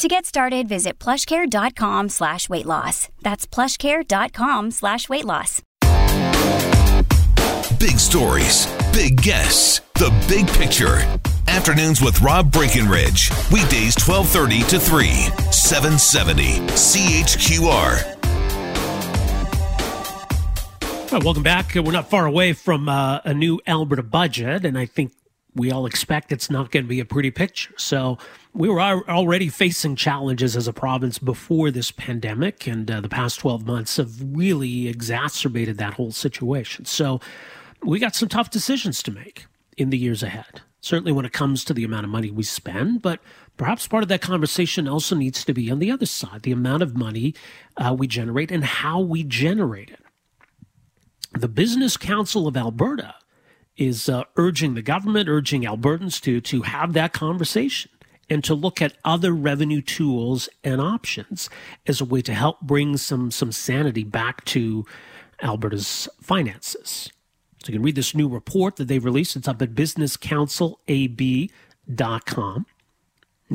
To get started, visit plushcare.com slash weight loss. That's plushcare.com slash weight loss. Big stories, big guests, the big picture. Afternoons with Rob Breckenridge. Weekdays 1230 to 3, 770 CHQR. All right, welcome back. We're not far away from uh, a new Alberta budget, and I think we all expect it's not going to be a pretty picture. So we were already facing challenges as a province before this pandemic, and uh, the past 12 months have really exacerbated that whole situation. So we got some tough decisions to make in the years ahead. Certainly when it comes to the amount of money we spend, but perhaps part of that conversation also needs to be on the other side the amount of money uh, we generate and how we generate it. The Business Council of Alberta is uh, urging the government, urging Albertans to to have that conversation and to look at other revenue tools and options as a way to help bring some some sanity back to Alberta's finances. So you can read this new report that they've released. It's up at businesscouncilab.com.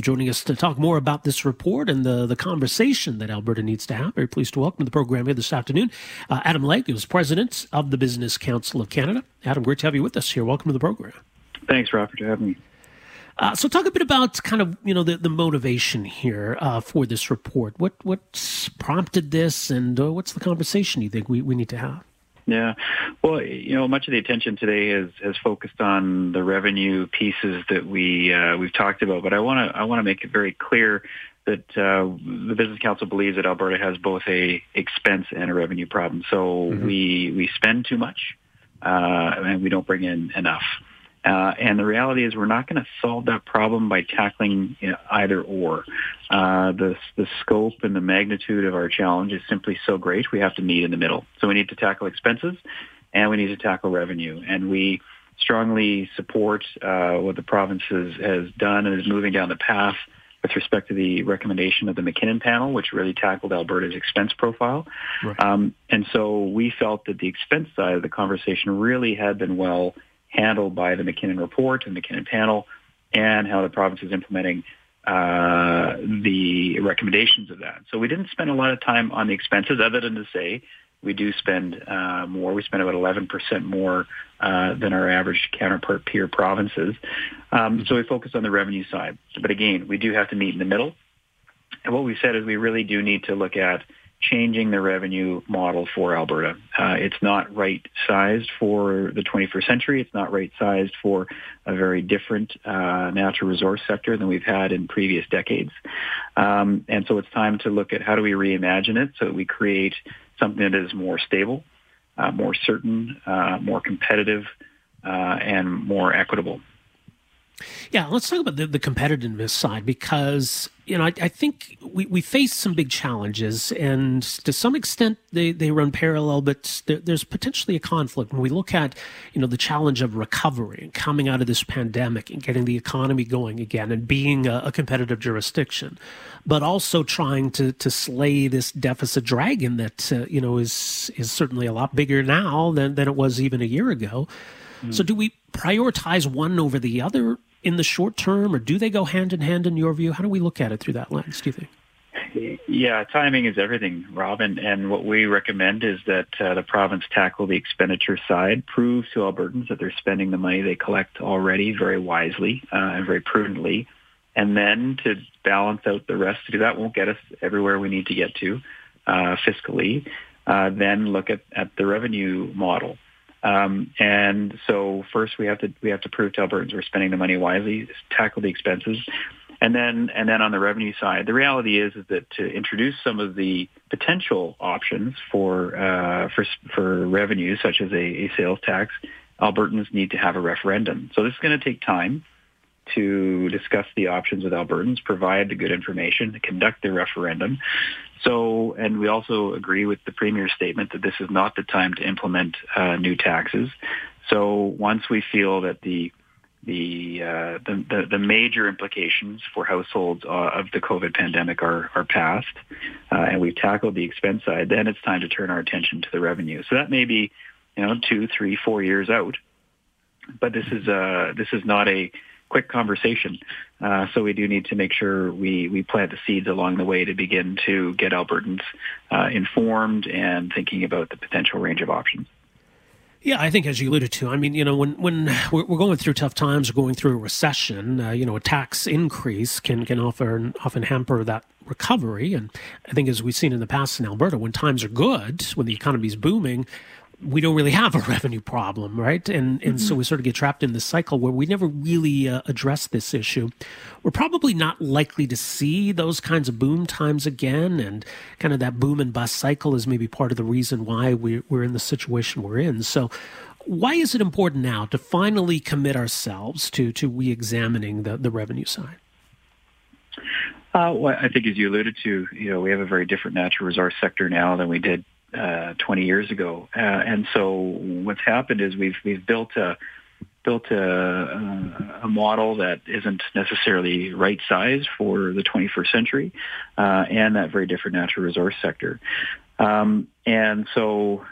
Joining us to talk more about this report and the, the conversation that Alberta needs to have, very pleased to welcome to the program here this afternoon, uh, Adam Legge, who's president of the Business Council of Canada. Adam, great to have you with us here. Welcome to the program. Thanks, Robert, for having me. Uh, so, talk a bit about kind of you know the, the motivation here uh, for this report. What what's prompted this, and uh, what's the conversation you think we, we need to have? Yeah. Well, you know, much of the attention today has, has focused on the revenue pieces that we uh, we've talked about, but I want to I want to make it very clear that uh, the Business Council believes that Alberta has both a expense and a revenue problem. So mm-hmm. we we spend too much, uh, and we don't bring in enough. Uh, and the reality is we're not going to solve that problem by tackling you know, either or. Uh, the, the scope and the magnitude of our challenge is simply so great, we have to meet in the middle. So we need to tackle expenses and we need to tackle revenue. And we strongly support uh, what the province has, has done and is moving down the path with respect to the recommendation of the MacKinnon panel, which really tackled Alberta's expense profile. Right. Um, and so we felt that the expense side of the conversation really had been well handled by the MacKinnon report and MacKinnon panel and how the province is implementing uh, the recommendations of that. So we didn't spend a lot of time on the expenses other than to say we do spend uh, more. We spend about 11% more uh, than our average counterpart peer provinces. Um, so we focus on the revenue side. But again, we do have to meet in the middle. And what we said is we really do need to look at changing the revenue model for Alberta. Uh, it's not right sized for the 21st century. It's not right sized for a very different uh, natural resource sector than we've had in previous decades. Um, and so it's time to look at how do we reimagine it so that we create something that is more stable, uh, more certain, uh, more competitive, uh, and more equitable. Yeah, let's talk about the, the competitiveness side because, you know, I, I, think we, we face some big challenges and to some extent they, they run parallel, but there, there's potentially a conflict when we look at, you know, the challenge of recovery and coming out of this pandemic and getting the economy going again and being a, a competitive jurisdiction, but also trying to, to slay this deficit dragon that, uh, you know, is, is certainly a lot bigger now than, than it was even a year ago. So do we prioritize one over the other in the short term, or do they go hand in hand in your view? How do we look at it through that lens, do you think? Yeah, timing is everything, Rob. And, what we recommend is that uh, the province tackle the expenditure side, prove to Albertans that they're spending the money they collect already very wisely uh, and very prudently. And then to balance out the rest, to do that won't get us everywhere we need to get to uh, fiscally. Uh, then look at, at the revenue model. Um, and so first we have to we have to prove to Albertans we're spending the money wisely, tackle the expenses, and then and then on the revenue side, the reality is is that to introduce some of the potential options for uh, for for revenue, such as a, a sales tax, Albertans need to have a referendum. So this is going to take time. To discuss the options with Albertans, provide the good information, conduct the referendum. So, and we also agree with the Premier's statement that this is not the time to implement uh, new taxes. So once we feel that the the, uh, the, the, the major implications for households uh, of the COVID pandemic are are past, uh, and we've tackled the expense side. Then it's time to turn our attention to the revenue. So that may be, you know, two, three, four years out. But this is uh, this is not a quick conversation. Uh, so we do need to make sure we, we plant the seeds along the way to begin to get Albertans uh, informed and thinking about the potential range of options. Yeah, I think as you alluded to, I mean, you know, when when we're, going through tough times or going through a recession, uh, you know, a tax increase can can often often hamper that recovery. And I think as we've seen in the past in Alberta, when times are good, when the economy is booming, we don't really have a revenue problem, right? And and mm-hmm. so we sort of get trapped in this cycle where we never really uh, address this issue. We're probably not likely to see those kinds of boom times again, and kind of that boom and bust cycle is maybe part of the reason why we, we're in the situation we're in. So. Why is it important now to finally commit ourselves to to re-examining the, the revenue side? Uh, well, I think as you alluded to, you know, we have a very different natural resource sector now than we did uh, 20 years ago. Uh, and so what's happened is we've we've built a built a, a model that isn't necessarily right size for the 21st century uh, and that very different natural resource sector. Um, and so,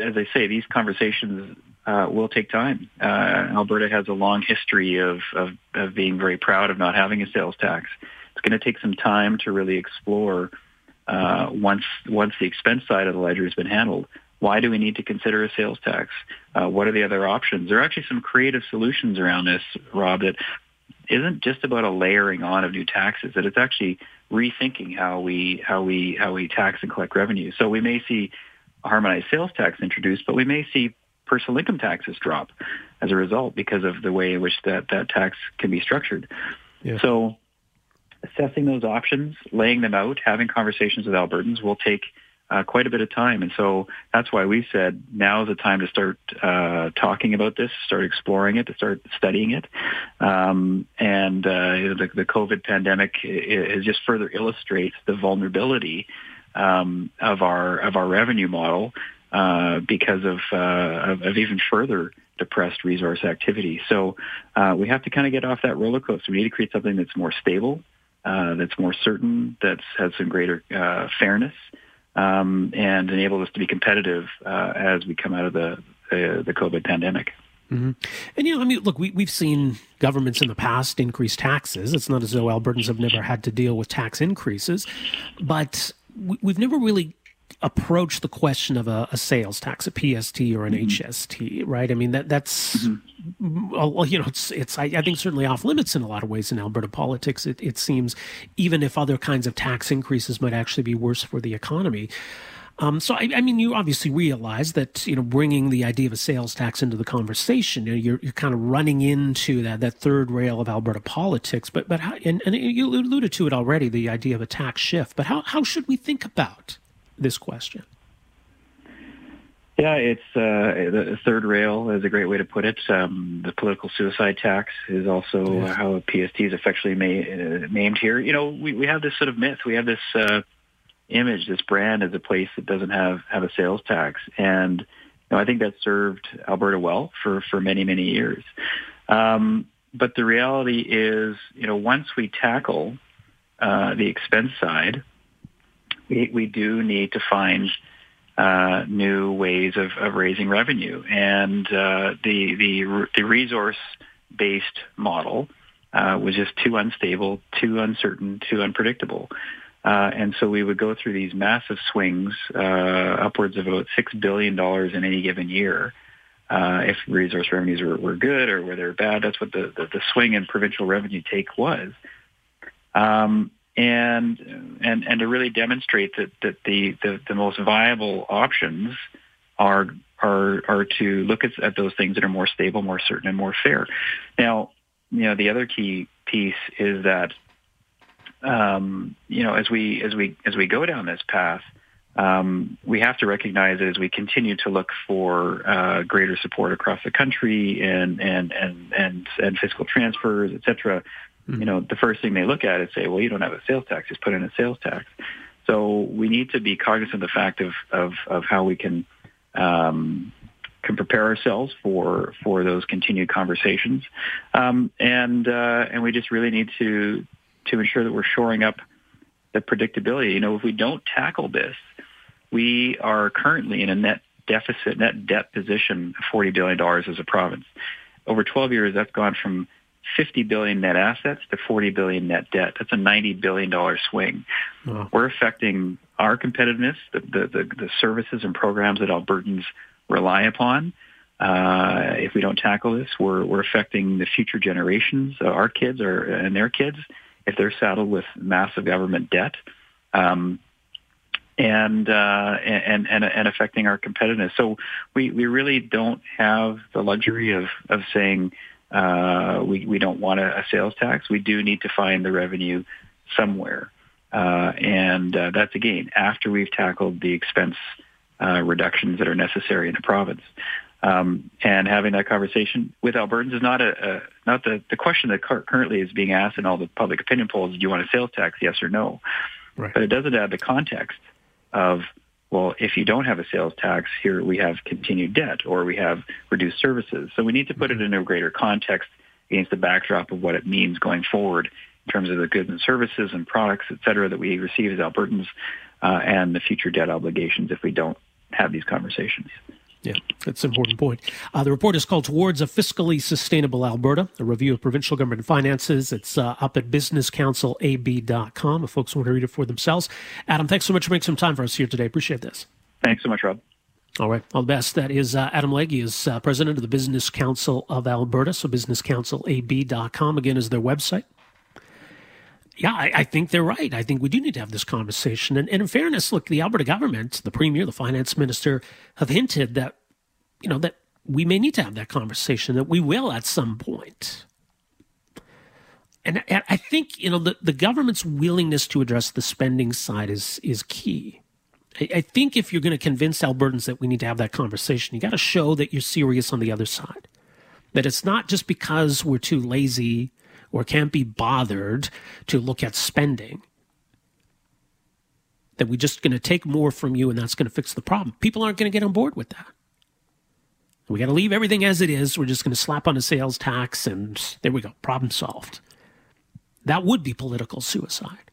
as I say, these conversations uh, will take time. Uh, Alberta has a long history of, of, of being very proud of not having a sales tax. It's going to take some time to really explore uh, once once the expense side of the ledger has been handled. Why do we need to consider a sales tax? Uh, what are the other options? There are actually some creative solutions around this, Rob, that isn't just about a layering on of new taxes. That it's actually rethinking how we how we how we tax and collect revenue. So we may see a harmonized sales tax introduced, but we may see personal income taxes drop as a result because of the way in which that, that tax can be structured. Yeah. So assessing those options, laying them out, having conversations with Albertans will take uh, quite a bit of time. And so that's why we said now is the time to start uh, talking about this, start exploring it, to start studying it. Um, and uh, the, the, COVID pandemic is just further illustrates the vulnerability um, of our of our revenue model uh, because of, uh, of, of even further depressed resource activity. So uh, we have to kind of get off that roller coaster. We need to create something that's more stable, uh, that's more certain, that has some greater uh, fairness, um, and enable us to be competitive uh, as we come out of the the, the COVID pandemic. Mm-hmm. And you know, I mean, look, we we've seen governments in the past increase taxes. It's not as though Albertans have never had to deal with tax increases, but we, we've never really approach the question of a, a, sales tax, a PST or an mm-hmm. HST, right? I mean that that's mm-hmm. you know it's it's I, I, think certainly off limits in a lot of ways in Alberta politics. It, it seems even if other kinds of tax increases might actually be worse for the economy. Um, so I, I, mean, you obviously realize that you know bringing the idea of a sales tax into the conversation, you know, you're you're kind of running into that that third rail of Alberta politics. But but how, and, and you alluded to it already, the idea of a tax shift. But how how should we think about this question? Yeah, it's uh, the third rail is a great way to put it. Um, the political suicide tax is also yes. how PST is affectionately ma- uh, named here. You know, we, we have this sort of myth. We have this uh, image, this brand as a place that doesn't have, have a sales tax. And you know, I think that served Alberta well for, for many, many years. Um, but the reality is, you know, once we tackle uh, the expense side, we, do need to find uh, new ways of, of raising revenue. And uh, the, the, the resource-based model uh, was just too unstable, too uncertain, too unpredictable. Uh, and so we would go through these massive swings, uh, upwards of about $6 billion in any given year. Uh, if resource revenues were, were good or were they bad, that's what the, the, the swing in provincial revenue take was. Um, and and and to really demonstrate that that the the, the most viable options are are are to look at, at those things that are more stable, more certain, and more fair. Now, you know, the other key piece is that um, you know as we as we as we go down this path, um, we have to recognize that as we continue to look for uh, greater support across the country and and and and, and fiscal transfers, et cetera. You know, the first thing they look at is say, well, you don't have a sales tax, just put in a sales tax. So we need to be cognizant of the fact of of, of how we can um, can prepare ourselves for for those continued conversations, um, and uh, and we just really need to to ensure that we're shoring up the predictability. You know, if we don't tackle this, we are currently in a net deficit, net debt position of $40 billion as a province. Over 12 years, that's gone from 50 billion net assets to 40 billion net debt. That's a 90 billion dollar swing. We're affecting our competitiveness, the, the, the, the, services and programs that Albertans rely upon. Uh, if we don't tackle this, we're, we're affecting the future generations, uh, our kids or, and their kids, if they're saddled with massive government debt. Um, and, uh, and and and affecting our competitiveness. So we, we really don't have the luxury of of saying uh, we we don't want a, a, sales tax. We do need to find the revenue somewhere, uh, and uh, that's again after we've tackled the expense uh, reductions that are necessary in the province. Um, and having that conversation with Albertans is not a, a not the, the question that currently is being asked in all the public opinion polls. Do you want a sales tax? Yes or no? Right. But it doesn't add the context of, well, if you don't have a sales tax, here we have continued debt or we have reduced services. So we need to put it in a greater context against the backdrop of what it means going forward in terms of the goods and services and products, et cetera, that we receive as Albertans uh, and the future debt obligations if we don't have these conversations. Yeah, that's an important point. Uh, the report is called Towards a Fiscally Sustainable Alberta, a review of provincial government finances. It's uh, up at businesscouncilab.com if folks want to read it for themselves. Adam, thanks so much for making some time for us here today. Appreciate this. Thanks so much, Rob. All right, all the best. That is uh, Adam Legge, is uh, president of the Business Council of Alberta. So businesscouncilab.com again is their website yeah, I, I, think they're right. I think we do need to have this conversation. And, and in fairness, look, the Alberta government, the premier, the finance minister have hinted that, you know, that we may need to have that conversation, that we will at some point. And, and I think, you know, the, the government's willingness to address the spending side is, is key. I, I think if you're going to convince Albertans that we need to have that conversation, you got to show that you're serious on the other side. That it's not just because we're too lazy or can't be bothered to look at spending. That we're just going to take more from you and that's going to fix the problem. People aren't going to get on board with that. We got to leave everything as it is. We're just going to slap on a sales tax and there we go, problem solved. That would be political suicide.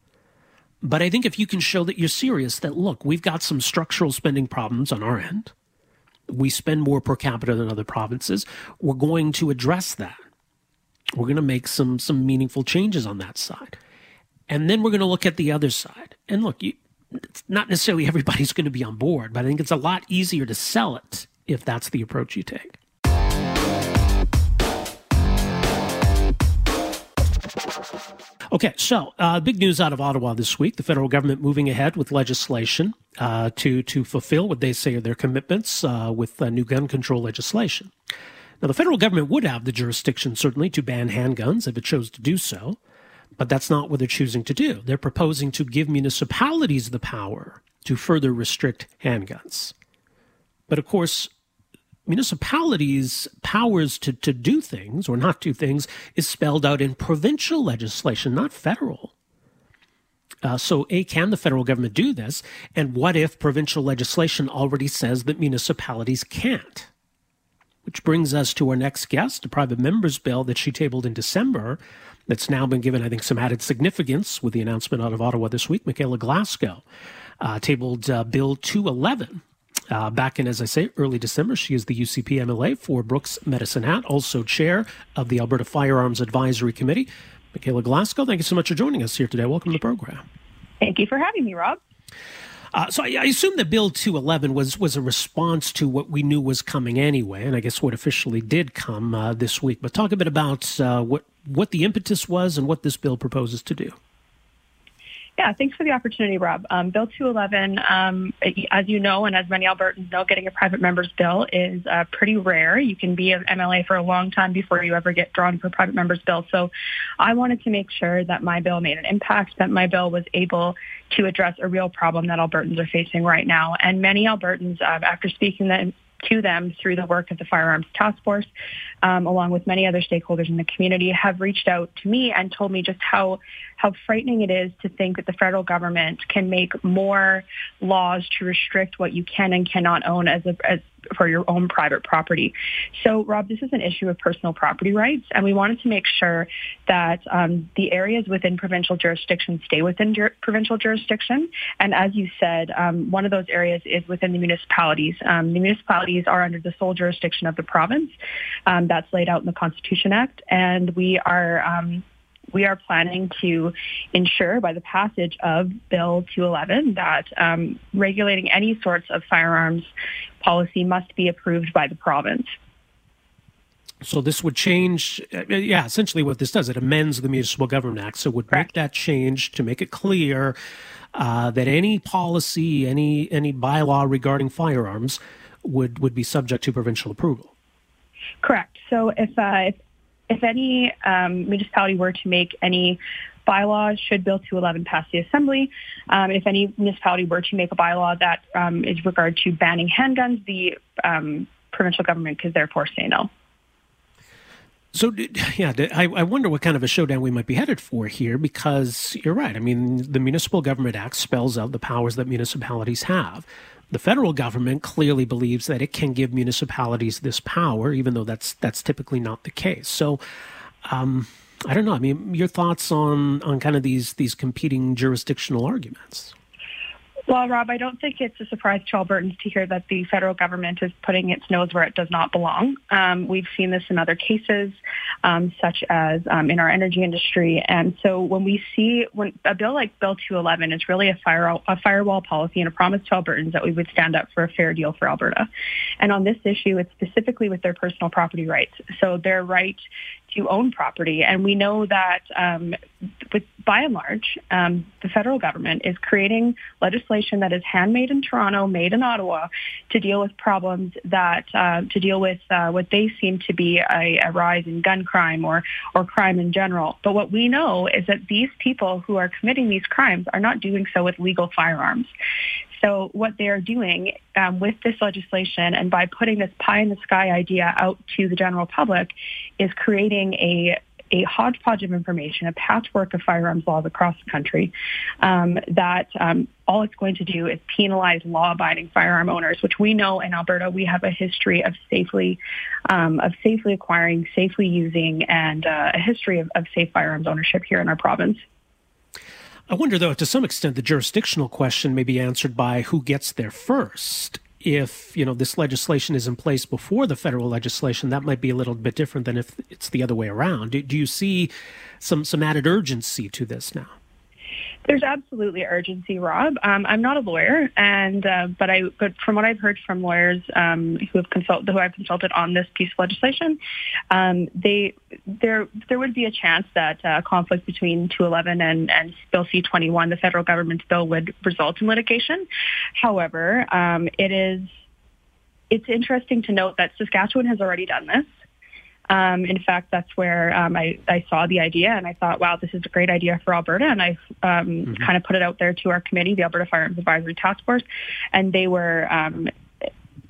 But I think if you can show that you're serious, that look, we've got some structural spending problems on our end. We spend more per capita than other provinces. We're going to address that. We're going to make some some meaningful changes on that side. And then we're going to look at the other side. And look, you, not necessarily everybody's going to be on board, but I think it's a lot easier to sell it if that's the approach you take. Okay, so uh, big news out of Ottawa this week: the federal government moving ahead with legislation uh, to to fulfill what they say are their commitments uh, with new gun control legislation. Now, the federal government would have the jurisdiction, certainly, to ban handguns if it chose to do so, but that's not what they're choosing to do. They're proposing to give municipalities the power to further restrict handguns. But of course, municipalities' powers to, to do things or not do things is spelled out in provincial legislation, not federal. Uh, so, A, can the federal government do this? And what if provincial legislation already says that municipalities can't? Which brings us to our next guest, a private member's bill that she tabled in December that's now been given, I think, some added significance with the announcement out of Ottawa this week. Michaela Glasgow uh, tabled uh, Bill 211. Uh, back in, as I say, early December, she is the UCP MLA for Brooks Medicine Hat, also chair of the Alberta Firearms Advisory Committee. Michaela Glasgow, thank you so much for joining us here today. Welcome to the program. Thank you for having me, Rob. Uh, so I, I, assume that Bill 211 was was a response to what we knew was coming anyway, and I guess what officially did come uh, this week. But talk a bit about uh, what what the impetus was and what this bill proposes to do. Yeah, thanks for the opportunity, Rob. Um, bill 211, um, as you know, and as many Albertans know, getting a private member's bill is uh, pretty rare. You can be an MLA for a long time before you ever get drawn for a private member's bill. So I wanted to make sure that my bill made an impact, that my bill was able to address a real problem that Albertans are facing right now. And many Albertans, uh, after speaking to them through the work of the Firearms Task Force, um, along with many other stakeholders in the community, have reached out to me and told me just how how frightening it is to think that the federal government can make more laws to restrict what you can and cannot own as a as for your own private property. So, Rob, this is an issue of personal property rights, and we wanted to make sure that um, the areas within provincial jurisdiction stay within provincial jurisdiction. And as you said, um, one of those areas is within the municipalities. Um, the municipalities are under the sole jurisdiction of the province. Um, that's laid out in the Constitution Act, and we are um, we are planning to ensure by the passage of Bill 211 that um, regulating any sorts of firearms policy must be approved by the province. So this would change, uh, yeah, essentially what this does, it amends the Municipal Government Act. So it would Correct. make that change to make it clear uh, that any policy, any any bylaw regarding firearms would would be subject to provincial approval. Correct. So if uh, if if any um, municipality were to make any bylaws should Bill 211 pass the Assembly. Um, if any municipality were to make a bylaw that um, is regard to banning handguns, the um, provincial government could therefore say no. So, yeah, I, I wonder what kind of a showdown we might be headed for here because you're right. I mean, the Municipal Government Act spells out the powers that municipalities have. The federal government clearly believes that it can give municipalities this power, even though that's that's typically not the case. So, um, I don't know. I mean, your thoughts on on kind of these these competing jurisdictional arguments? Well, Rob, I don't think it's a surprise to Albertans to hear that the federal government is putting its nose where it does not belong. Um, we've seen this in other cases, um, such as um, in our energy industry. And so when we see when a bill like Bill 211 is really a, fire, a firewall policy and a promise to Albertans that we would stand up for a fair deal for Alberta. And on this issue, it's specifically with their personal property rights. So their right to own property. And we know that um, with, by and large, um, the federal government is creating legislation that is handmade in Toronto, made in Ottawa, to deal with problems that uh, to deal with uh, what they seem to be a, a rise in gun crime or or crime in general. But what we know is that these people who are committing these crimes are not doing so with legal firearms. So what they are doing um, with this legislation and by putting this pie in the sky idea out to the general public is creating a a hodgepodge of information, a patchwork of firearms laws across the country um, that um, all it's going to do is penalize law-abiding firearm owners, which we know in Alberta we have a history of safely um, of safely acquiring, safely using, and uh, a history of, of safe firearms ownership here in our province. I wonder, though, to some extent, the jurisdictional question may be answered by who gets there first. If you know this legislation is in place before the federal legislation, that might be a little bit different than if it's the other way around. Do, do you see some some added urgency to this now? There's absolutely urgency, Rob. Um, I'm not a lawyer, and uh, but I but from what I've heard from lawyers um, who have consulted who I've consulted on this piece of legislation, um, they there there would be a chance that uh, conflict between 211 and and Bill C21, the federal government's bill, would result in litigation. However, um, it is it's interesting to note that Saskatchewan has already done this. Um, in fact, that's where um, I, I, saw the idea and I thought, wow, this is a great idea for Alberta. And I um, mm-hmm. kind of put it out there to our committee, the Alberta Firearms Advisory Task Force, and they were um,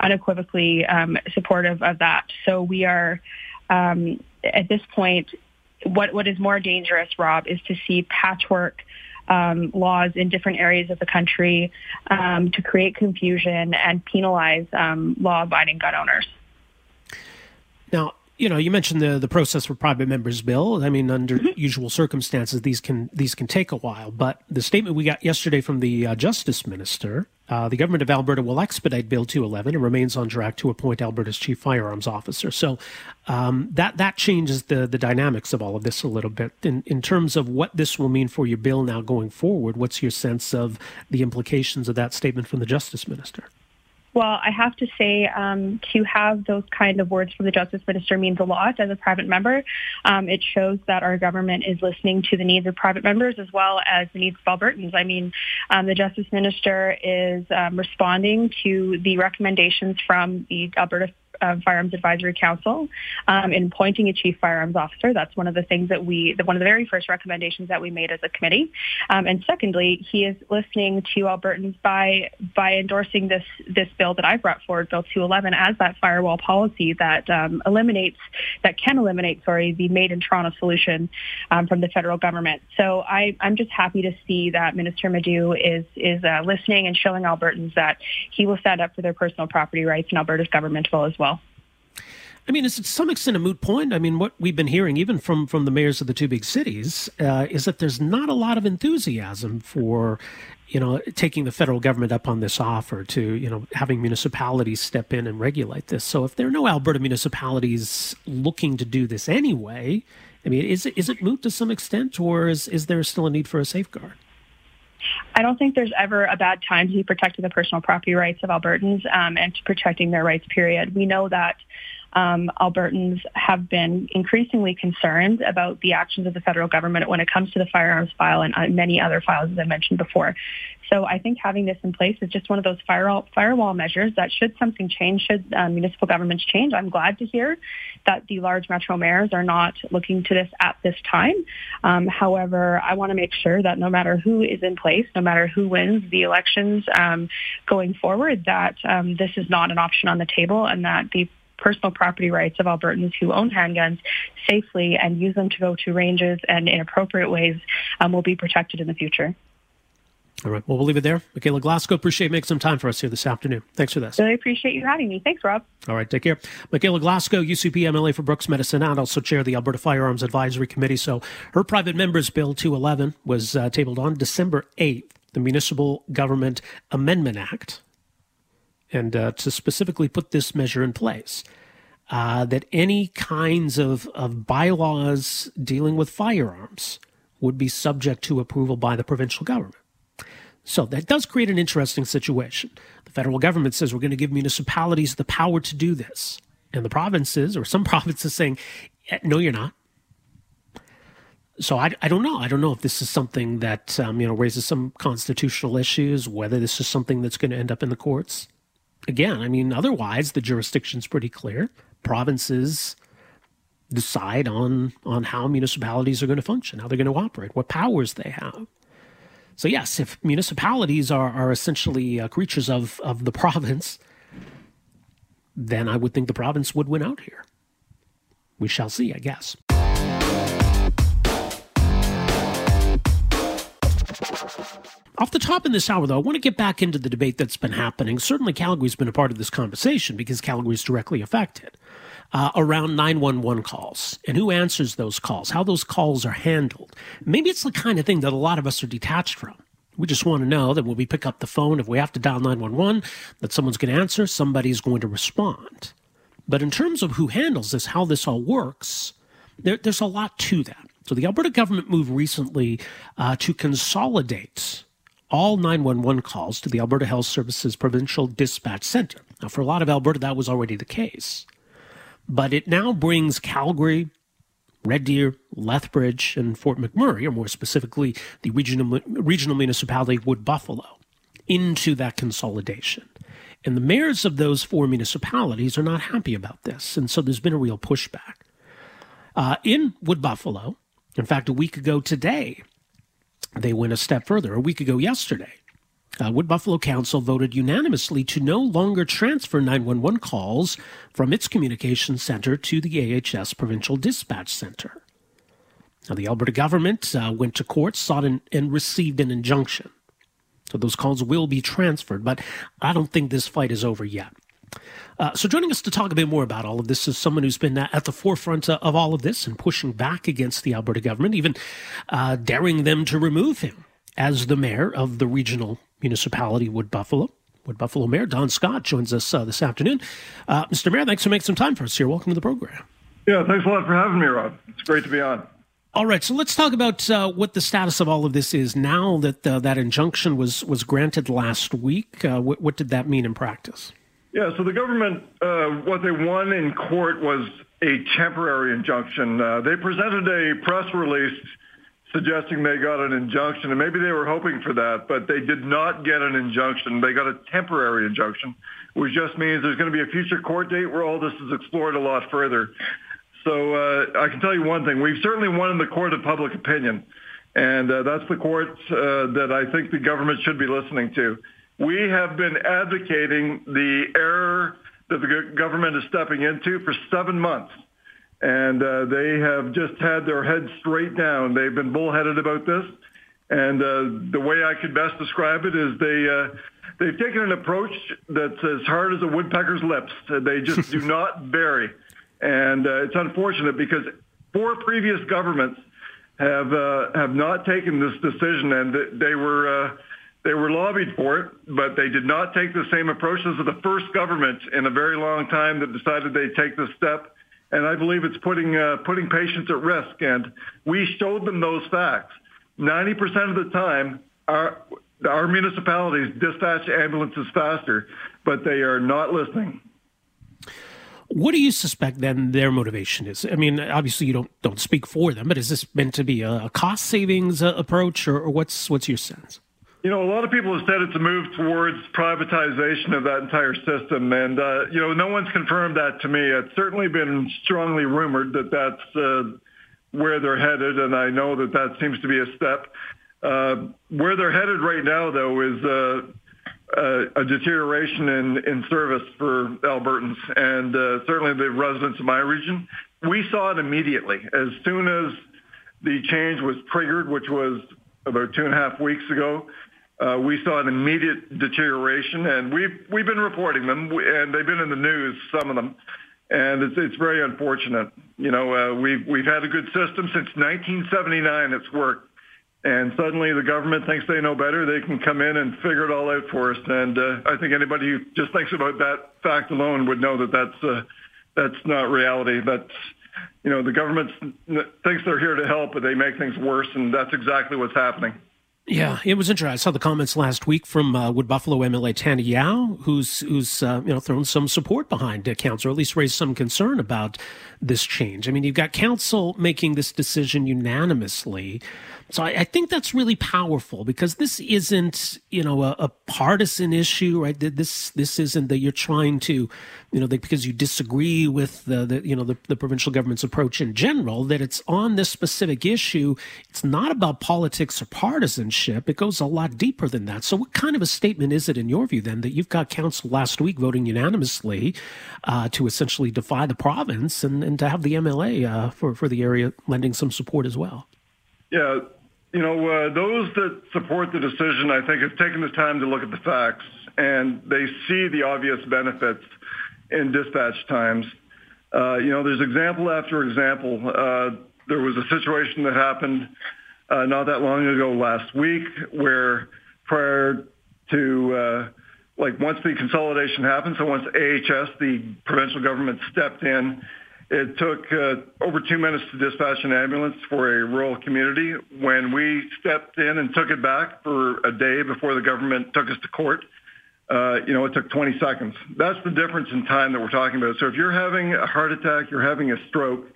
unequivocally um, supportive of that. So we are, um, at this point, what, what is more dangerous, Rob, is to see patchwork um, laws in different areas of the country um, to create confusion and penalize um, law-abiding gun owners. Now, you know, you mentioned the the process for private members bill. I mean, under mm-hmm. usual circumstances, these can these can take a while. But the statement we got yesterday from the uh, justice minister, uh, the government of Alberta will expedite Bill 211 and remains on track to appoint Alberta's chief firearms officer. So um, that that changes the the dynamics of all of this a little bit in in terms of what this will mean for your bill now going forward. What's your sense of the implications of that statement from the justice minister? Well, I have to say, um, to have those kind of words from the Justice Minister means a lot as a private member. Um, it shows that our government is listening to the needs of private members as well as the needs of Albertans. I mean, um, the Justice Minister is um, responding to the recommendations from the Alberta uh, Firearms Advisory Council um, in appointing a chief firearms officer. That's one of the things that we, the, one of the very first recommendations that we made as a committee. Um, and secondly, he is listening to Albertans by by endorsing this this bill that I brought forward, Bill 211, as that firewall policy that um, eliminates that can eliminate, sorry, the Made in Toronto solution um, from the federal government. So I, I'm just happy to see that Minister Madu is is uh, listening and showing Albertans that he will stand up for their personal property rights, and Alberta's government will as well. I mean, it's to some extent a moot point. I mean, what we've been hearing, even from from the mayors of the two big cities, uh, is that there's not a lot of enthusiasm for, you know, taking the federal government up on this offer to, you know, having municipalities step in and regulate this. So, if there are no Alberta municipalities looking to do this anyway, I mean, is it is it moot to some extent, or is is there still a need for a safeguard? I don't think there's ever a bad time to be protecting the personal property rights of Albertans um, and to protecting their rights, period. We know that um, Albertans have been increasingly concerned about the actions of the federal government when it comes to the firearms file and uh, many other files, as I mentioned before. So I think having this in place is just one of those firewall, firewall measures that should something change, should um, municipal governments change, I'm glad to hear that the large metro mayors are not looking to this at this time. Um, however, I want to make sure that no matter who is in place, no matter who wins the elections um, going forward, that um, this is not an option on the table and that the personal property rights of Albertans who own handguns safely and use them to go to ranges and in appropriate ways um, will be protected in the future. All right. Well, we'll leave it there. Michaela Glasgow, appreciate making some time for us here this afternoon. Thanks for this. Really appreciate you having me. Thanks, Rob. All right. Take care. Michaela Glasgow, UCP MLA for Brooks Medicine and also chair the Alberta Firearms Advisory Committee. So her private members bill 211 was uh, tabled on December 8th, the Municipal Government Amendment Act and uh, to specifically put this measure in place. Uh, that any kinds of, of bylaws dealing with firearms would be subject to approval by the provincial government. So that does create an interesting situation. The federal government says we're going to give municipalities the power to do this. And the provinces, or some provinces, saying, no, you're not. So I, I don't know. I don't know if this is something that um, you know raises some constitutional issues, whether this is something that's going to end up in the courts again, I mean, otherwise the jurisdiction's pretty clear. Provinces decide on on how municipalities are going to function, how they're going to operate, what powers they have. So yes, if municipalities are are essentially uh, creatures of of the province, then I would think the province would win out here. We shall see, I guess. Off the top in this hour, though, I want to get back into the debate that's been happening. Certainly, Calgary's been a part of this conversation because Calgary's directly affected uh, around 911 calls and who answers those calls, how those calls are handled. Maybe it's the kind of thing that a lot of us are detached from. We just want to know that when we pick up the phone, if we have to dial 911, that someone's going to answer, somebody's going to respond. But in terms of who handles this, how this all works, there, there's a lot to that. So the Alberta government moved recently uh, to consolidate all 911 calls to the Alberta Health Services Provincial Dispatch Center. Now, for a lot of Alberta, that was already the case. But it now brings Calgary, Red Deer, Lethbridge, and Fort McMurray, or more specifically, the regional, regional municipality Wood Buffalo, into that consolidation. And the mayors of those four municipalities are not happy about this. And so there's been a real pushback. Uh, in Wood Buffalo, in fact, a week ago today, they went a step further. A week ago yesterday, uh, Wood Buffalo Council voted unanimously to no longer transfer 911 calls from its communications center to the AHS Provincial Dispatch Center. Now, the Alberta government uh, went to court, sought an, and received an injunction. So those calls will be transferred, but I don't think this fight is over yet. Uh, so, joining us to talk a bit more about all of this is someone who's been at the forefront of all of this and pushing back against the Alberta government, even uh, daring them to remove him as the mayor of the regional municipality, Wood Buffalo. Wood Buffalo Mayor Don Scott joins us uh, this afternoon. Uh, Mr. Mayor, thanks for making some time for us here. Welcome to the program. Yeah, thanks a lot for having me, Rob. It's great to be on. All right, so let's talk about uh, what the status of all of this is now that uh, that injunction was was granted last week. Uh, what, what, did that mean in practice? Yeah, so the government, uh, what they won in court was a temporary injunction. Uh, they presented a press release suggesting they got an injunction, and maybe they were hoping for that, but they did not get an injunction. They got a temporary injunction, which just means there's going to be a future court date where all this is explored a lot further. So uh, I can tell you one thing. We've certainly won in the court of public opinion, and uh, that's the court uh, that I think the government should be listening to. We have been advocating the error that the government is stepping into for seven months and uh, they have just had their heads straight down. They've been bullheaded about this, and uh, the way I could best describe it is they uh, they've taken an approach that's as hard as a woodpecker's lips. They just do not vary, and uh, it's unfortunate because four previous governments have uh, have not taken this decision, and they were. They were lobbied for it, but they did not take the same approach. Is the first government in a very long time that decided they'd take this step and I believe it's putting uh, putting patients at risk. And we showed them those facts. Ninety percent of the time, our our municipalities dispatch ambulances faster, but they are not listening. What do you suspect then their motivation is? I mean, obviously you don't don't speak for them, but is this meant to be a cost savings uh, approach, or, or what's what's your sense? You know, a lot of people have said it's a move towards privatization of that entire system, and uh, you know, no one's confirmed that to me. It's certainly been strongly rumored that that's uh, where they're headed, and I know that that seems to be a step. Uh, where they're headed right now, though, is uh, a, a deterioration in, in service for Albertans, and uh, certainly the residents of my region. We saw it immediately as soon as the change was triggered, which was about two and a half weeks ago uh, we saw an immediate deterioration, and we've we've been reporting them, and they've been in the news, some of them, and it's it's very unfortunate. You know, uh, we've we've had a good system since 1979. It's worked, and suddenly the government thinks they know better. They can come in and figure it all out for us. And uh, I think anybody who just thinks about that fact alone would know that that's uh, that's not reality. That's you know, the government thinks they're here to help, but they make things worse, and that's exactly what's happening. Yeah, it was interesting. I saw the comments last week from uh, Wood Buffalo MLA Tany Yao, who's who's uh, you know thrown some support behind uh, council, or at least raised some concern about this change. I mean, you've got council making this decision unanimously. So I, I, think that's really powerful because this isn't, you know, a, a, partisan issue, right? This this isn't that you're trying to, you know, because you disagree with the, the you know the, the provincial government's approach in general. That it's on this specific issue. It's not about politics or partisanship. It goes a lot deeper than that. So what kind of a statement is it in your view then that you've got council last week voting unanimously uh, to essentially defy the province and, and to have the MLA uh, for for the area lending some support as well? Yeah, you know, uh, those that support the decision, I think, have taken the time to look at the facts and they see the obvious benefits in dispatch times. Uh, you know, there's example after example. Uh, there was a situation that happened uh, not that long ago last week where prior to, uh, like once the consolidation happened, so once AHS, the provincial government stepped in it took uh, over two minutes to dispatch an ambulance for a rural community. When we stepped in and took it back for a day before the government took us to court, uh, you know, it took 20 seconds. That's the difference in time that we're talking about. So if you're having a heart attack, you're having a stroke,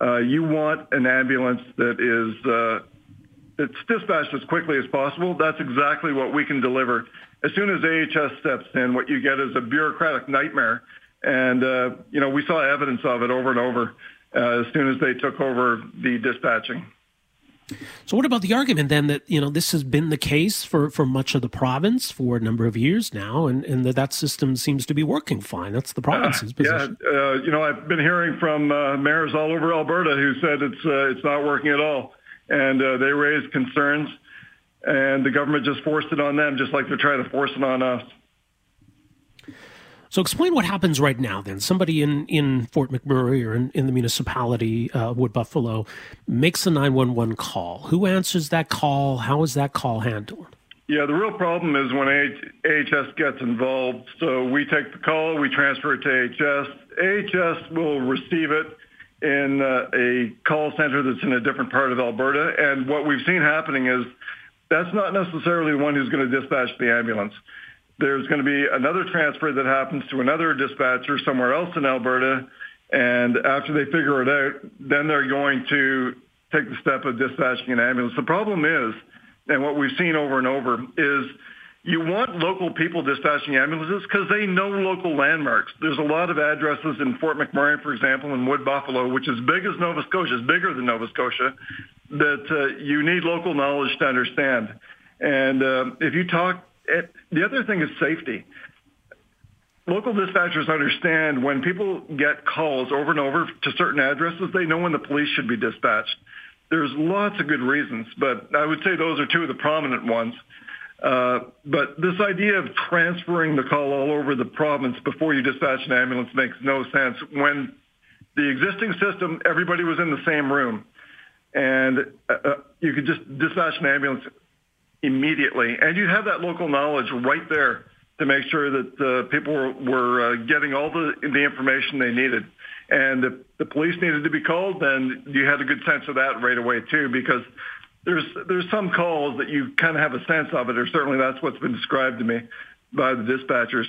uh, you want an ambulance that is uh, it's dispatched as quickly as possible. That's exactly what we can deliver. As soon as AHS steps in, what you get is a bureaucratic nightmare and, uh, you know, we saw evidence of it over and over uh, as soon as they took over the dispatching. So, what about the argument then that you know this has been the case for, for much of the province for a number of years now, and, and that that system seems to be working fine? That's the province's uh, position. Yeah, uh, you know, I've been hearing from uh, mayors all over Alberta who said it's uh, it's not working at all, and uh, they raised concerns, and the government just forced it on them, just like they're trying to force it on us. So explain what happens right now then. Somebody in, in Fort McMurray or in, in the municipality, uh, Wood Buffalo, makes a 911 call. Who answers that call? How is that call handled? Yeah, the real problem is when AHS gets involved. So we take the call, we transfer it to AHS. AHS will receive it in uh, a call center that's in a different part of Alberta. And what we've seen happening is that's not necessarily the one who's going to dispatch the ambulance there's going to be another transfer that happens to another dispatcher somewhere else in Alberta. And after they figure it out, then they're going to take the step of dispatching an ambulance. The problem is, and what we've seen over and over, is you want local people dispatching ambulances because they know local landmarks. There's a lot of addresses in Fort McMurray, for example, in Wood Buffalo, which is big as Nova Scotia, is bigger than Nova Scotia, that uh, you need local knowledge to understand. And uh, if you talk, it, the other thing is safety. Local dispatchers understand when people get calls over and over to certain addresses, they know when the police should be dispatched. There's lots of good reasons, but I would say those are two of the prominent ones. Uh, but this idea of transferring the call all over the province before you dispatch an ambulance makes no sense. When the existing system, everybody was in the same room, and uh, uh you could just dispatch an ambulance immediately, and you have that local knowledge right there to make sure that uh, people were, were uh, getting all the the information they needed. And if the police needed to be called, then you had a good sense of that right away too, because there's there's some calls that you kind of have a sense of it, or certainly that's what's been described to me by the dispatchers.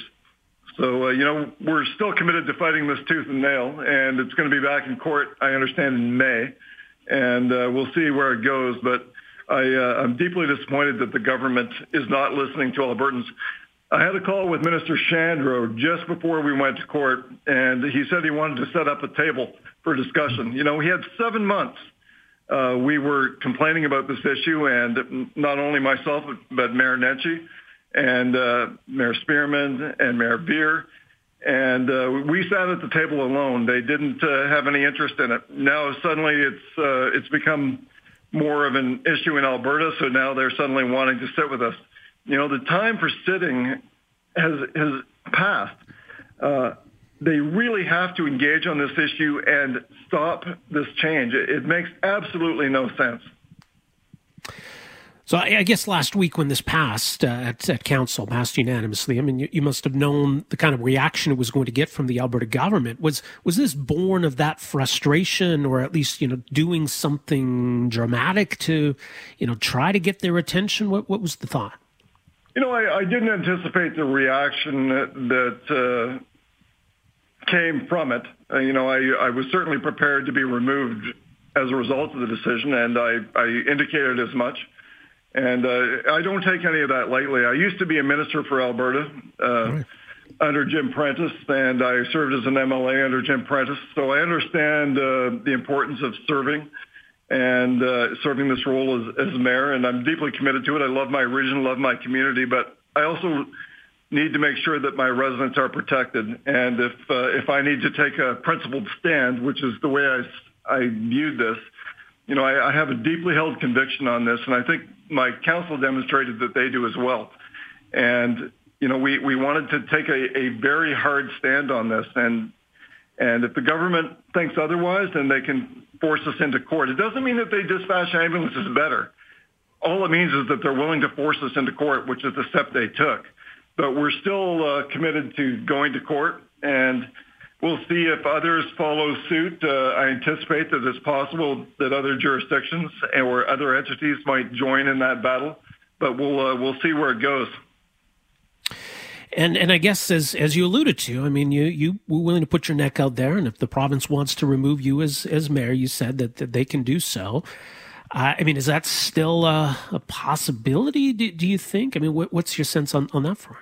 So uh, you know we're still committed to fighting this tooth and nail, and it's going to be back in court. I understand in May, and uh, we'll see where it goes. But I, uh, I'm deeply disappointed that the government is not listening to Albertans. I had a call with Minister Shandro just before we went to court, and he said he wanted to set up a table for discussion. You know, he had seven months uh, we were complaining about this issue, and not only myself, but Mayor Nenshi and uh, Mayor Spearman and Mayor Veer. And uh, we sat at the table alone. They didn't uh, have any interest in it. Now suddenly it's uh, it's become more of an issue in Alberta. So now they're suddenly wanting to sit with us. You know, the time for sitting has has passed. Uh, they really have to engage on this issue and stop this change. It, makes absolutely no sense. So I, guess last week when this passed uh, at, at, council, passed unanimously, I mean, you, you, must have known the kind of reaction it was going to get from the Alberta government. Was was this born of that frustration, or at least you know doing something dramatic to, you know, try to get their attention? What what was the thought? You know, I, I didn't anticipate the reaction that, that uh, came from it. Uh, you know, I, I was certainly prepared to be removed as a result of the decision, and I, I indicated as much. And uh, I don't take any of that lightly. I used to be a minister for Alberta uh, right. under Jim Prentice, and I served as an MLA under Jim Prentice. So I understand uh, the importance of serving and uh, serving this role as, as mayor, and I'm deeply committed to it. I love my region, love my community, but I also need to make sure that my residents are protected. And if uh, if I need to take a principled stand, which is the way I I viewed this, you know, I, I have a deeply held conviction on this, and I think my council demonstrated that they do as well. And you know, we we wanted to take a, a very hard stand on this, and and if the government thinks otherwise, then they can force us into court. It doesn't mean that they dispatch ambulances better. All it means is that they're willing to force us into court, which is the step they took but we're still uh, committed to going to court, and we'll see if others follow suit. Uh, I anticipate that it's possible that other jurisdictions or other entities might join in that battle, but we'll uh, we'll see where it goes. And and I guess as as you alluded to, I mean, you you were willing to put your neck out there, and if the province wants to remove you as as mayor, you said that, that they can do so. I mean, is that still a, a possibility? Do, do, you think? I mean, what, what's your sense on, on that front?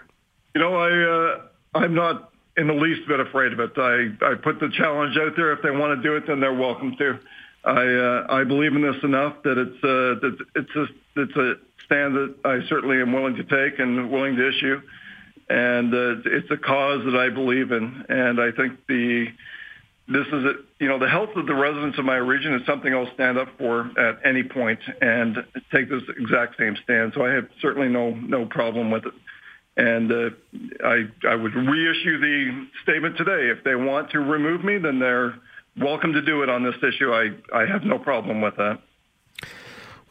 You know, I uh, I'm not in the least bit afraid of it. I I put the challenge out there. If they want to do it, then they're welcome to. I uh, I believe in this enough that it's uh, that it's a it's a stand that I certainly am willing to take and willing to issue, and uh, it's a cause that I believe in, and I think the this is a, you know the health of the residents of my region is something I'll stand up for at any point and take this exact same stand. So I have certainly no no problem with it. And uh, I I would reissue the statement today. If they want to remove me, then they're welcome to do it on this issue. I I have no problem with that.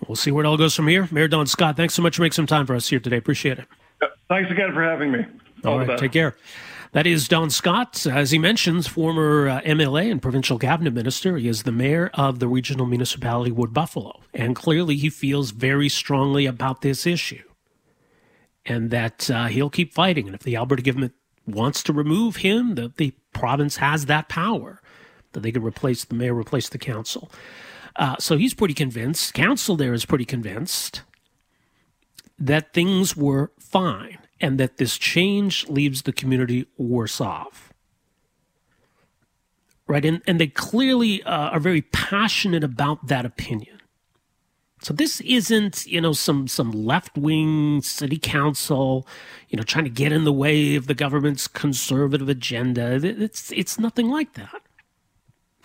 We'll see where it all goes from here. Mayor Don Scott, thanks so much for making some time for us here today. Appreciate it. Thanks again for having me. All, all right, take care. That is Don Scott, as he mentions, former uh, MLA and provincial cabinet minister. He is the mayor of the regional municipality Wood Buffalo, and clearly he feels very strongly about this issue. And that uh, he'll keep fighting. And if the Alberta government wants to remove him, the, the province has that power that they can replace the mayor, replace the council. Uh, so he's pretty convinced. Council there is pretty convinced that things were fine and that this change leaves the community worse off. Right? And, and they clearly uh, are very passionate about that opinion. So this isn't, you know, some some left-wing city council, you know, trying to get in the way of the government's conservative agenda. It's it's nothing like that.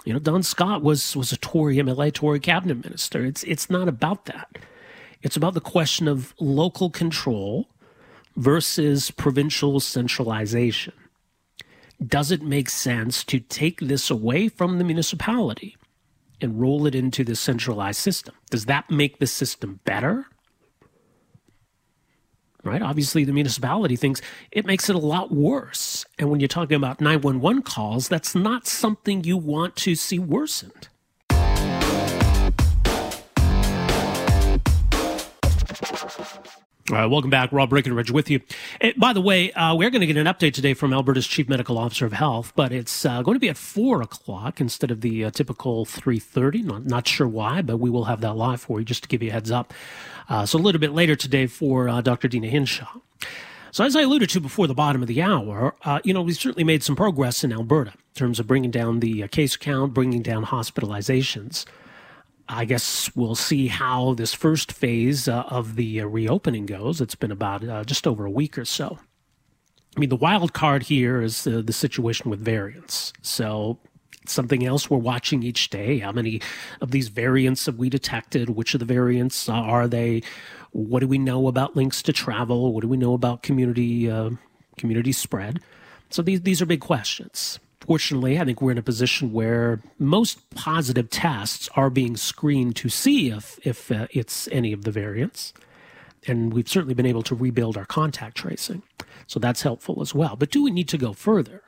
You know, Don Scott was was a Tory MLA, Tory cabinet minister. It's it's not about that. It's about the question of local control versus provincial centralization. Does it make sense to take this away from the municipality and roll it into the centralized system? Does that make the system better? Right? Obviously, the municipality thinks it makes it a lot worse. And when you're talking about 911 calls, that's not something you want to see worsened. All right, welcome back. Rob Breckenridge with you. Eh, by the way, uh, we're going to get an update today from Alberta's Chief Medical Officer of Health, but it's uh, going to be at 4 o'clock instead of the uh, typical 3.30. Not, not sure why, but we will have that live for you just to give you a heads up. Uh, so a little bit later today for uh, Dr. Deena Hinshaw. So as I alluded to before the bottom of the hour, uh, you know, we've certainly made some progress in Alberta in terms of bringing down the case count, bringing down hospitalizations. I guess we'll see how this first phase uh, of the uh, reopening goes. It's been about uh, just over a week or so. I mean, the wild card here is the situation with variants. So, something else we're watching each day. How many of these variants have we detected? Which of the variants are they? What do we know about links to travel? What do we know about community uh, community spread? So these these are big questions. Fortunately, I think we're in a position where most positive tests are being screened to see if, if uh, it's any of the variants. And we've certainly been able to rebuild our contact tracing. So that's helpful as well. But do we need to go further?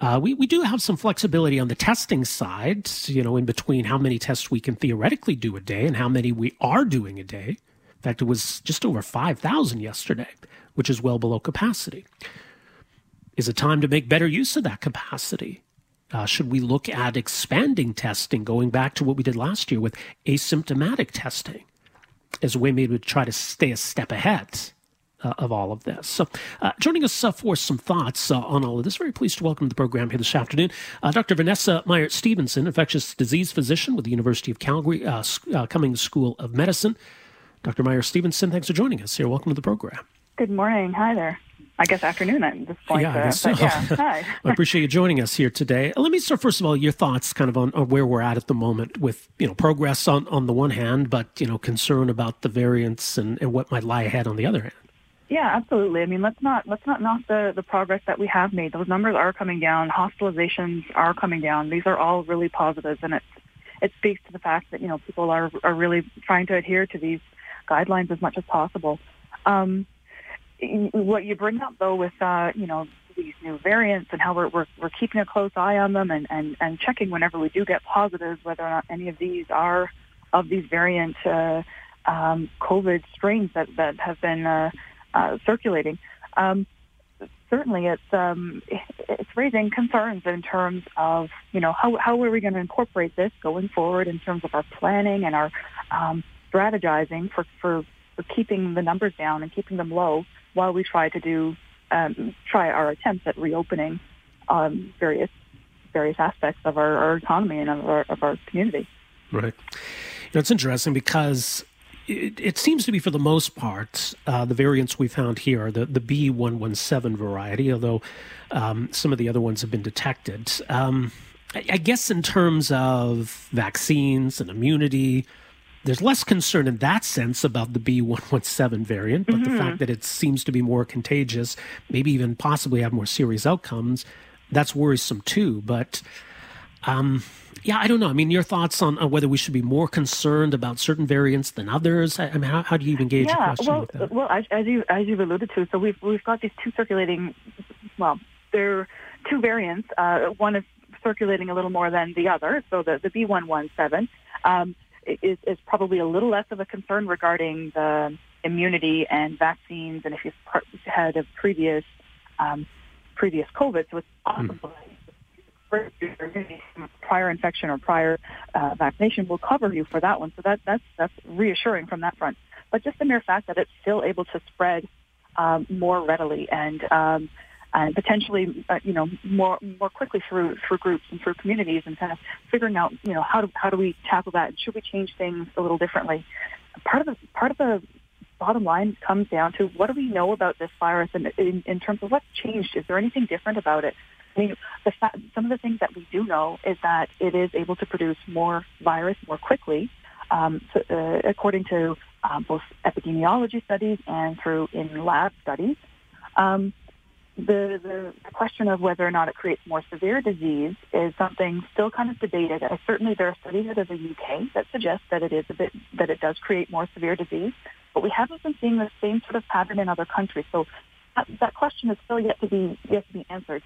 Uh, we, we do have some flexibility on the testing side, you know, in between how many tests we can theoretically do a day and how many we are doing a day. In fact, it was just over 5,000 yesterday, which is well below capacity. Is it time to make better use of that capacity? Uh, should we look at expanding testing, going back to what we did last year with asymptomatic testing as a way maybe to try to stay a step ahead uh, of all of this? So, uh, joining us uh, for some thoughts uh, on all of this, very pleased to welcome to the program here this afternoon uh, Dr. Vanessa Meier-Stephenson, infectious disease physician with the University of Calgary Cummings School of Medicine. Dr. Meier-Stephenson, thanks for joining us here. Welcome to the program. Good morning. Hi there. I guess afternoon at this point. Yeah, I guess so. Yeah, hi. I appreciate you joining us here today. Let me start first of all your thoughts, kind of on, on, where we're at at the moment, with you know progress on on the one hand, but you know concern about the variants and, and what might lie ahead on the other hand. Yeah, absolutely. I mean, let's not let's not knock the the progress that we have made. Those numbers are coming down. Hospitalizations are coming down. These are all really positives, and it it speaks to the fact that you know people are are really trying to adhere to these guidelines as much as possible. Um, what you bring up though with uh, you know these new variants and how we're, we're we're keeping a close eye on them and and and checking whenever we do get positives whether or not any of these are of these variant uh, um, COVID strains that that have been uh, uh, circulating. Um, certainly, it's um, it's raising concerns in terms of you know how how are we going to incorporate this going forward in terms of our planning and our um, strategizing for for for keeping the numbers down and keeping them low while we try to do um, try our attempts at reopening um, various various aspects of our, our economy and of our, of our community. Right. You know, it's interesting because it, it, seems to be, for the most part, uh, the variants we found here the, the B117 variety, although um, some of the other ones have been detected. Um, I, I, guess in terms of vaccines and immunity, there's less concern in that sense about the B117 variant, but mm-hmm. the fact that it seems to be more contagious, maybe even possibly have more serious outcomes, that's worrisome too. But um, yeah, I don't know. I mean, your thoughts on, on, whether we should be more concerned about certain variants than others? I, I mean, how, how, do you even gauge yeah, a question well? Well, as, as, you as you've alluded to, so we've we've got these two circulating. Well, there are two variants. Uh, one is circulating a little more than the other. So the the B117. Um, is, is probably a little less of a concern regarding the immunity and vaccines, and if you've had a previous um, previous COVID, so it's possible. Mm prior infection or prior uh, vaccination will cover you for that one. So that that's that's reassuring from that front. But just the mere fact that it's still able to spread um, more readily and um, and potentially, uh, you know, more more quickly through through groups and through communities, and kind of figuring out, you know, how do how do we tackle that? Should we change things a little differently? Part of the part of the bottom line comes down to what do we know about this virus, and in, in terms of what's changed? Is there anything different about it? I mean, the some of the things that we do know is that it is able to produce more virus more quickly, um, so, uh, according to um, both epidemiology studies and through in lab studies. Um, the, the question of whether or not it creates more severe disease is something still kind of debated. Certainly, there are studies out of the UK that suggest that it is a bit that it does create more severe disease, but we haven't been seeing the same sort of pattern in other countries. So that, that question is still yet to be yet to be answered.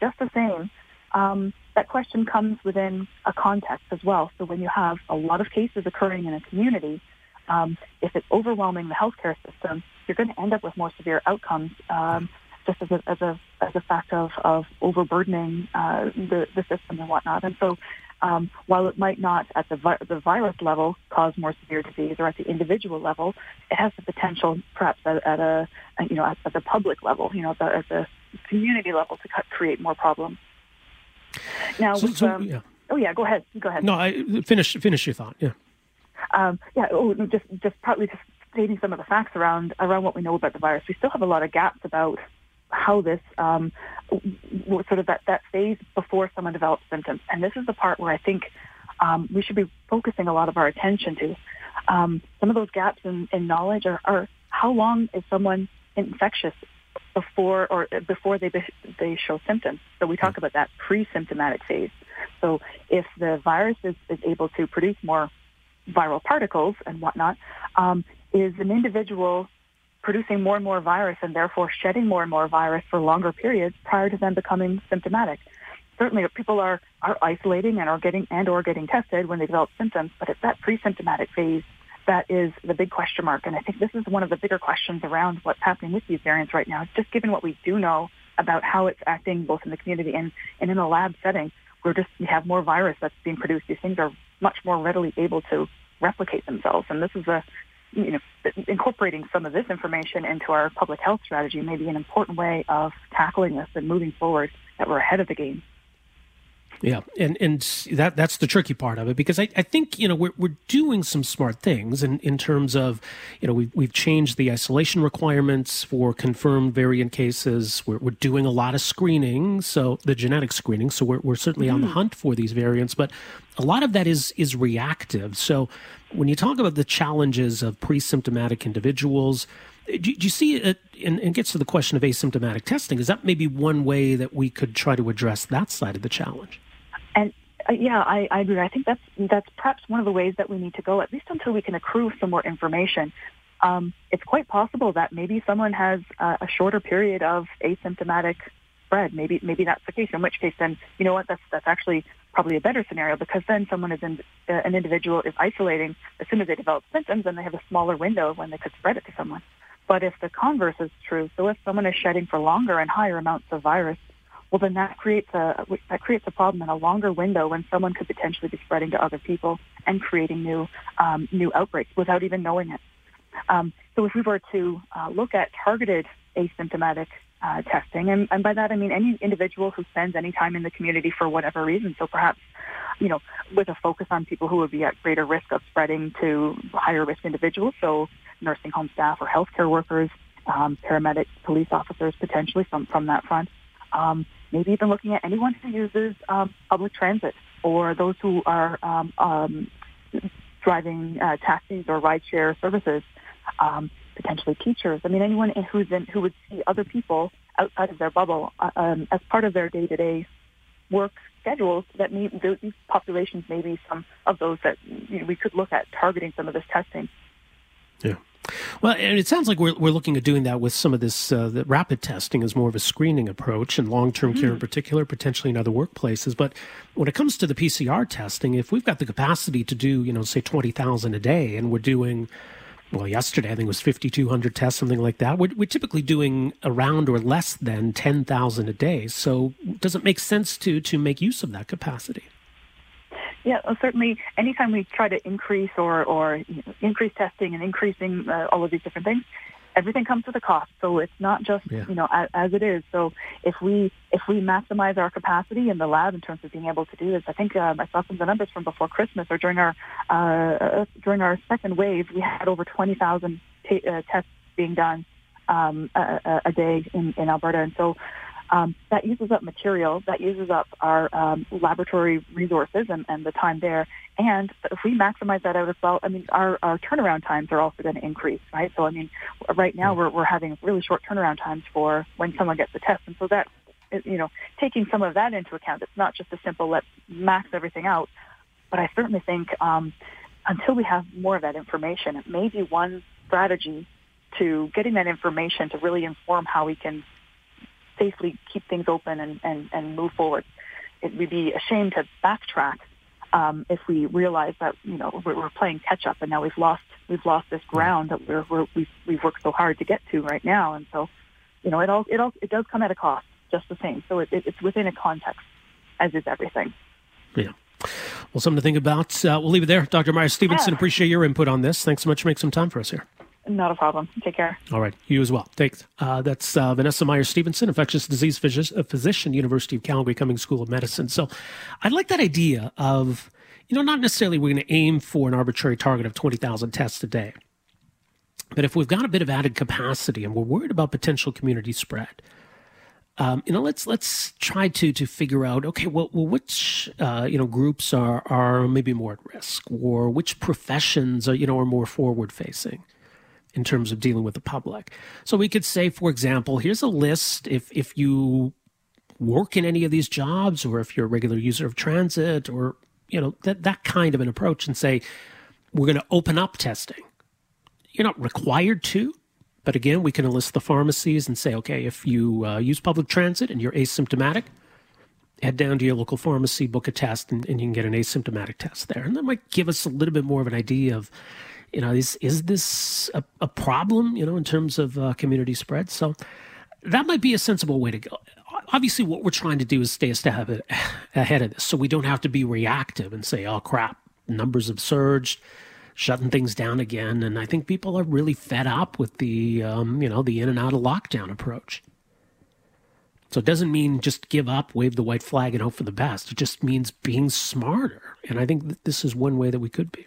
Just the same, um, that question comes within a context as well. So when you have a lot of cases occurring in a community, um, if it's overwhelming the healthcare system, you're going to end up with more severe outcomes. Um, just as a as a as a fact of of overburdening uh, the the system and whatnot. And so, um, while it might not at the vi- the virus level cause more severe disease, or at the individual level, it has the potential, perhaps at, at a you know at, at, the public level, you know, at the, at the community level, to cut, create more problems. Now, so, so, um, yeah. oh yeah, go ahead, go ahead. No, I finish finish your thought. Yeah. Um, yeah. Oh, just just partly just stating some of the facts around around what we know about the virus. We still have a lot of gaps about how this um, sort of that, that phase before someone develops symptoms. And this is the part where I think um, we should be focusing a lot of our attention to. Um, some of those gaps in, in knowledge are, are, how long is someone infectious before or before they they show symptoms. So we talk about that pre-symptomatic phase. So if the virus is, is able to produce more viral particles and whatnot, um, is an individual producing more and more virus and therefore shedding more and more virus for longer periods prior to them becoming symptomatic. Certainly, people are, are isolating and are getting and or getting tested when they develop symptoms, but it's that pre-symptomatic phase that is the big question mark. And I think this is one of the bigger questions around what's happening with these variants right now. Just given what we do know about how it's acting both in the community and, and in a lab setting, we're just we have more virus that's being produced. These things are much more readily able to replicate themselves, and this is a you know, incorporating some of this information into our public health strategy may be an important way of tackling this and moving forward that we're ahead of the game. Yeah, and and that that's the tricky part of it because I, I think you know we're we're doing some smart things in, in terms of you know we've we've changed the isolation requirements for confirmed variant cases. We're we're doing a lot of screening, so the genetic screening. So we're we're certainly mm. on the mm. hunt for these variants, but a lot of that is is reactive. So when you talk about the challenges of pre-symptomatic individuals, do, do you see it? And, and gets to the question of asymptomatic testing. Is that maybe one way that we could try to address that side of the challenge? And uh, yeah, I, I agree. I think that's that's perhaps one of the ways that we need to go, at least until we can accrue some more information. Um, it's quite possible that maybe someone has uh, a shorter period of asymptomatic spread. Maybe maybe that's the case. In which case, then you know what? That's that's actually probably a better scenario because then someone is in, uh, an individual is isolating as soon as they develop symptoms, and they have a smaller window when they could spread it to someone. But if the converse is true, so if someone is shedding for longer and higher amounts of virus well, then that creates a that creates a problem in a longer window when someone could potentially be spreading to other people and creating new um, new outbreaks without even knowing it. Um, so, if we were to uh, look at targeted asymptomatic uh, testing, and, and by that I mean any individual who spends any time in the community for whatever reason, so perhaps you know with a focus on people who would be at greater risk of spreading to higher risk individuals, so nursing home staff or healthcare workers, um, paramedics, police officers, potentially from from that front. Um, maybe even looking at anyone who uses um, public transit or those who are um, um, driving uh, taxis or rideshare services, um, potentially teachers. I mean, anyone who's in, who would see other people outside of their bubble uh, um, as part of their day-to-day work schedules that may, these populations may be some of those that you know, we could look at targeting some of this testing. Yeah. Well, and it sounds like we're, we're looking at doing that with some of this uh, the rapid testing as more of a screening approach and long term mm-hmm. care in mm-hmm. particular, potentially in other workplaces. But when it comes to the PCR testing, if we've got the capacity to do, you know, say 20,000 a day and we're doing well, yesterday I think it was 5,200 tests, something like that. We're, we're typically doing around or less than 10,000 a day. So does it make sense to to make use of that capacity? Yeah, well, certainly. Anytime we try to increase or or you know, increase testing and increasing uh, all of these different things, everything comes with a cost. So it's not just yeah. you know as, as, it is. So if we if we maximize our capacity in the lab in terms of being able to do this, I think um, I saw some of the numbers from before Christmas or during our uh, during our second wave, we had over twenty thousand t- uh, tests being done um, a, a, day in, in Alberta, and so um, that uses up material, that uses up our um, laboratory resources and, and the time there. And if we maximize that out as well, I mean, our, our turnaround times are also going to increase, right? So, I mean, right now we're, we're having really short turnaround times for when someone gets the test. And so that, you know, taking some of that into account, it's not just a simple let's max everything out. But I certainly think um, until we have more of that information, it may be one strategy to getting that information to really inform how we can safely keep things open and, and, and move forward. It would be a shame to backtrack um, if we realize that you know we're, we're playing catch up and now we've lost we've lost this ground that we're, we're we've, we've worked so hard to get to right now. And so, you know, it all it all it does come at a cost, just the same. So it, it, it's within a context, as is everything. Yeah. Well, something to think about. Uh, we'll leave it there. Dr. Myers Stevenson, yeah. appreciate your input on this. Thanks so much for making some time for us here. Not a problem. Take care. All right. You as well. Thanks. Uh, that's uh, Vanessa Meier-Stephenson, infectious disease physician, physician, University of Calgary Cummings School of Medicine. So I like that idea of, you know, not necessarily we're going to aim for an arbitrary target of 20,000 tests a day. But if we've got a bit of added capacity and we're worried about potential community spread, um, you know, let's let's try to to figure out okay, well, well which uh, you know groups are are maybe more at risk, or which professions are you know are more forward facing in terms of dealing with the public. So we could say, for example, here's a list if if you work in any of these jobs or if you're a regular user of transit or you know that that kind of an approach and say we're going to open up testing. You're not required to, but again, we can enlist the pharmacies and say, okay, if you uh, use public transit and you're asymptomatic, head down to your local pharmacy, book a test, and, and you can get an asymptomatic test there. And that might give us a little bit more of an idea of you know, is is this a, a problem? You know, in terms of uh, community spread. So that might be a sensible way to go. Obviously, what we're trying to do is stay a step ahead of this, so we don't have to be reactive and say, "Oh crap, numbers have surged." shutting things down again. And I think people are really fed up with the, um, you know, the in and out of lockdown approach. So it doesn't mean just give up, wave the white flag, and hope for the best. It just means being smarter. And I think that this is one way that we could be.